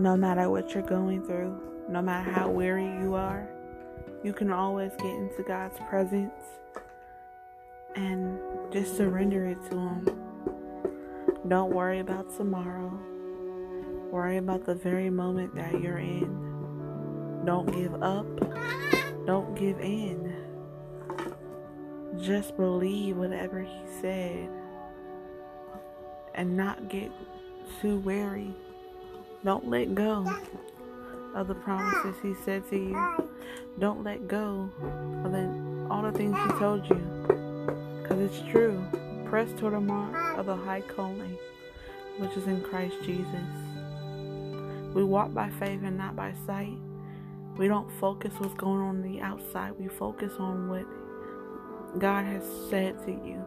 No matter what you're going through, no matter how weary you are, you can always get into God's presence and just surrender it to Him. Don't worry about tomorrow. Worry about the very moment that you're in. Don't give up. Don't give in. Just believe whatever He said and not get too weary. Don't let go of the promises He said to you. Don't let go of the, all the things He told you. Because it's true. Press toward the mark of the high calling, which is in Christ Jesus. We walk by faith and not by sight. We don't focus what's going on, on the outside. We focus on what God has said to you.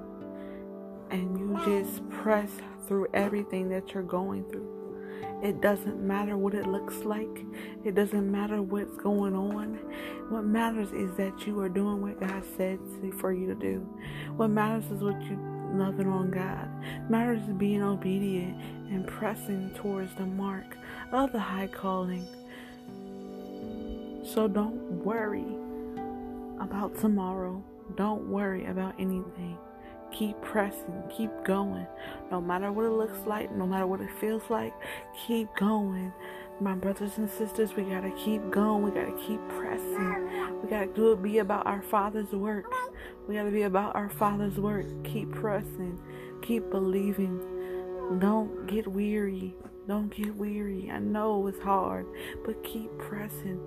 And you just press through everything that you're going through. It doesn't matter what it looks like. It doesn't matter what's going on. What matters is that you are doing what God said for you to do. What matters is what you loving on God. Matters is being obedient and pressing towards the mark of the high calling. So don't worry about tomorrow. Don't worry about anything. Keep pressing, keep going. No matter what it looks like, no matter what it feels like, keep going. My brothers and sisters, we gotta keep going. We gotta keep pressing. We gotta do it be about our Father's work. We gotta be about our Father's work. Keep pressing, keep believing. Don't get weary. Don't get weary. I know it's hard, but keep pressing.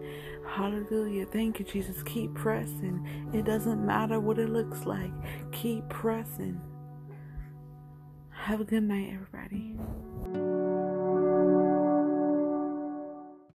Hallelujah. Thank you, Jesus. Keep pressing. It doesn't matter what it looks like. Keep pressing. Have a good night, everybody.